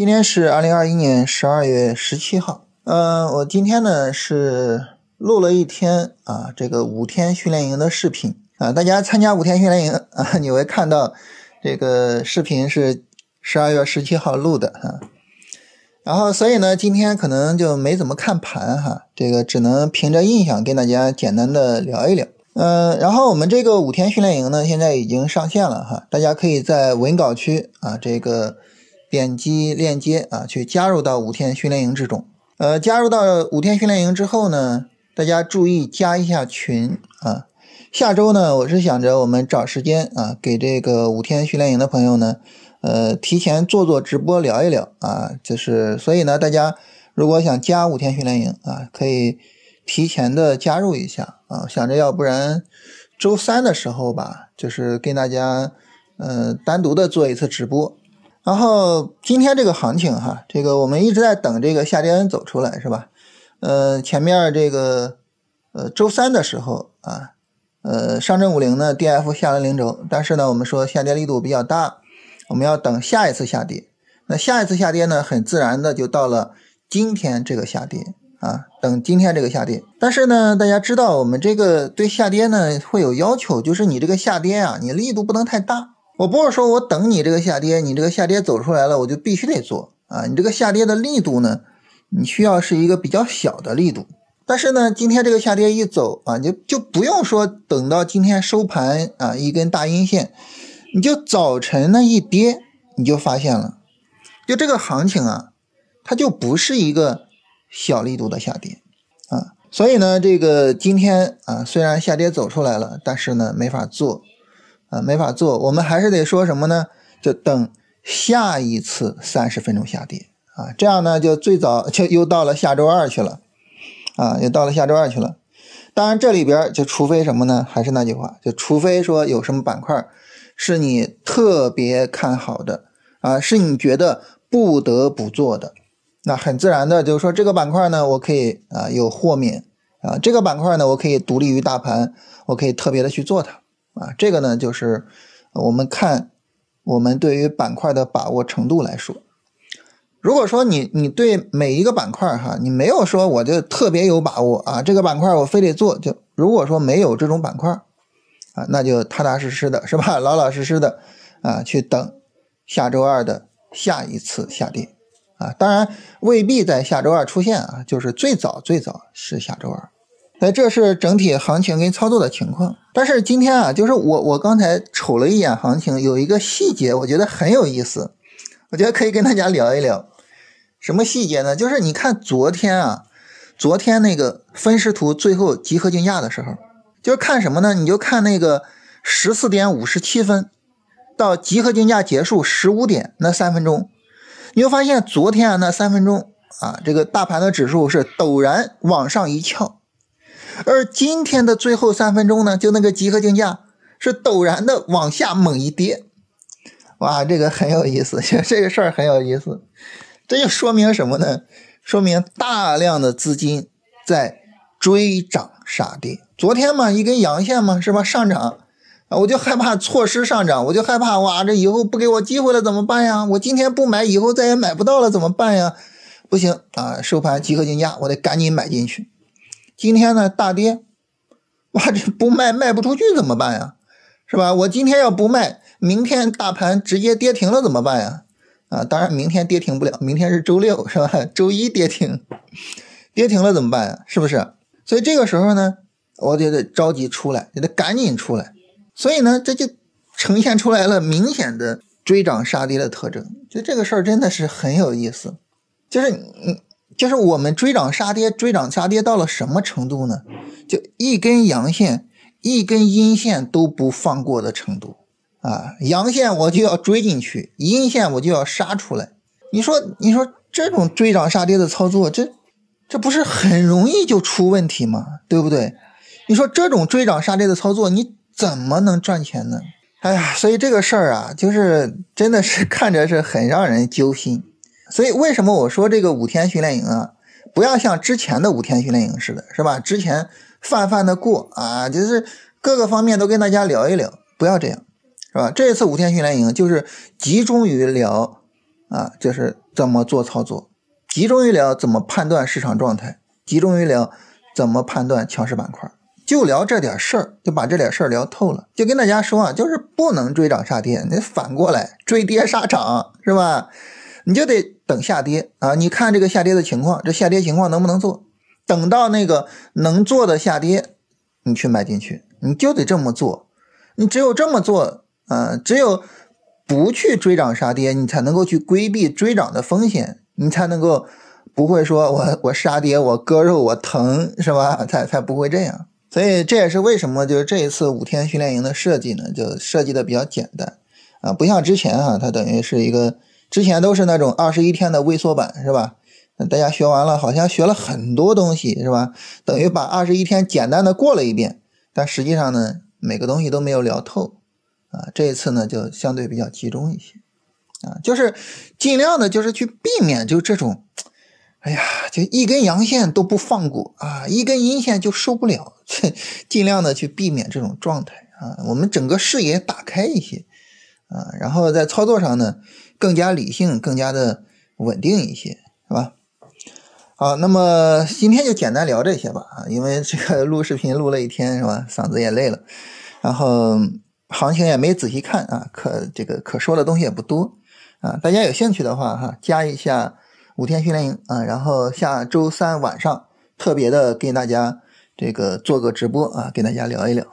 今天是二零二一年十二月十七号。嗯，我今天呢是录了一天啊，这个五天训练营的视频啊。大家参加五天训练营啊，你会看到这个视频是十二月十七号录的哈。然后，所以呢，今天可能就没怎么看盘哈，这个只能凭着印象跟大家简单的聊一聊。嗯，然后我们这个五天训练营呢，现在已经上线了哈，大家可以在文稿区啊这个。点击链接啊，去加入到五天训练营之中。呃，加入到五天训练营之后呢，大家注意加一下群啊。下周呢，我是想着我们找时间啊，给这个五天训练营的朋友呢，呃，提前做做直播聊一聊啊。就是所以呢，大家如果想加五天训练营啊，可以提前的加入一下啊。想着要不然周三的时候吧，就是跟大家呃单独的做一次直播。然后今天这个行情哈，这个我们一直在等这个下跌走出来是吧？呃，前面这个呃周三的时候啊，呃上证五零呢 D F 下了零轴，但是呢我们说下跌力度比较大，我们要等下一次下跌。那下一次下跌呢，很自然的就到了今天这个下跌啊，等今天这个下跌。但是呢，大家知道我们这个对下跌呢会有要求，就是你这个下跌啊，你力度不能太大。我不是说我等你这个下跌，你这个下跌走出来了，我就必须得做啊！你这个下跌的力度呢，你需要是一个比较小的力度。但是呢，今天这个下跌一走啊，就就不用说等到今天收盘啊，一根大阴线，你就早晨那一跌，你就发现了，就这个行情啊，它就不是一个小力度的下跌啊。所以呢，这个今天啊，虽然下跌走出来了，但是呢，没法做。啊，没法做，我们还是得说什么呢？就等下一次三十分钟下跌啊，这样呢就最早就又到了下周二去了，啊，又到了下周二去了。当然这里边就除非什么呢？还是那句话，就除非说有什么板块是你特别看好的啊，是你觉得不得不做的，那很自然的就是说这个板块呢，我可以啊有豁免啊，这个板块呢，我可以独立于大盘，我可以特别的去做它。啊，这个呢，就是我们看我们对于板块的把握程度来说，如果说你你对每一个板块哈，你没有说我就特别有把握啊，这个板块我非得做，就如果说没有这种板块啊，那就踏踏实实的是吧，老老实实的啊，去等下周二的下一次下跌。啊，当然未必在下周二出现啊，就是最早最早是下周二。那这是整体行情跟操作的情况，但是今天啊，就是我我刚才瞅了一眼行情，有一个细节，我觉得很有意思，我觉得可以跟大家聊一聊。什么细节呢？就是你看昨天啊，昨天那个分时图最后集合竞价的时候，就是看什么呢？你就看那个十四点五十七分到集合竞价结束十五点那三分钟，你会发现昨天啊那三分钟啊，这个大盘的指数是陡然往上一翘。而今天的最后三分钟呢，就那个集合竞价是陡然的往下猛一跌，哇，这个很有意思，这个事儿很有意思，这就说明什么呢？说明大量的资金在追涨杀跌。昨天嘛，一根阳线嘛，是吧？上涨啊，我就害怕错失上涨，我就害怕哇，这以后不给我机会了怎么办呀？我今天不买，以后再也买不到了怎么办呀？不行啊，收盘集合竞价，我得赶紧买进去。今天呢大跌，哇，这不卖卖不出去怎么办呀？是吧？我今天要不卖，明天大盘直接跌停了怎么办呀？啊，当然明天跌停不了，明天是周六是吧？周一跌停，跌停了怎么办呀？是不是？所以这个时候呢，我就得着急出来，就得赶紧出来。所以呢，这就呈现出来了明显的追涨杀跌的特征。就这个事儿真的是很有意思，就是你。就是我们追涨杀跌，追涨杀跌到了什么程度呢？就一根阳线、一根阴线都不放过的程度啊！阳线我就要追进去，阴线我就要杀出来。你说，你说这种追涨杀跌的操作，这这不是很容易就出问题吗？对不对？你说这种追涨杀跌的操作，你怎么能赚钱呢？哎呀，所以这个事儿啊，就是真的是 看着是很让人揪心。所以为什么我说这个五天训练营啊，不要像之前的五天训练营似的，是吧？之前泛泛的过啊，就是各个方面都跟大家聊一聊，不要这样，是吧？这一次五天训练营就是集中于聊啊，就是怎么做操作，集中于聊怎么判断市场状态，集中于聊怎么判断强势板块，就聊这点事儿，就把这点事儿聊透了。就跟大家说啊，就是不能追涨杀跌，你反过来追跌杀涨是吧？你就得等下跌啊，你看这个下跌的情况，这下跌情况能不能做？等到那个能做的下跌，你去买进去，你就得这么做。你只有这么做，啊，只有不去追涨杀跌，你才能够去规避追涨的风险，你才能够不会说我我杀跌我割肉我疼是吧？才才不会这样。所以这也是为什么就是这一次五天训练营的设计呢，就设计的比较简单啊，不像之前啊，它等于是一个之前都是那种二十一天的微缩版是吧？大家学完了，好像学了很多东西，是吧？等于把二十一天简单的过了一遍，但实际上呢，每个东西都没有聊透，啊，这一次呢就相对比较集中一些，啊，就是尽量的，就是去避免就这种，哎呀，就一根阳线都不放过啊，一根阴线就受不了，尽量的去避免这种状态啊，我们整个视野打开一些，啊，然后在操作上呢更加理性，更加的稳定一些，是吧？好，那么今天就简单聊这些吧啊，因为这个录视频录了一天是吧，嗓子也累了，然后行情也没仔细看啊，可这个可说的东西也不多啊，大家有兴趣的话哈，加一下五天训练营啊，然后下周三晚上特别的跟大家这个做个直播啊，跟大家聊一聊。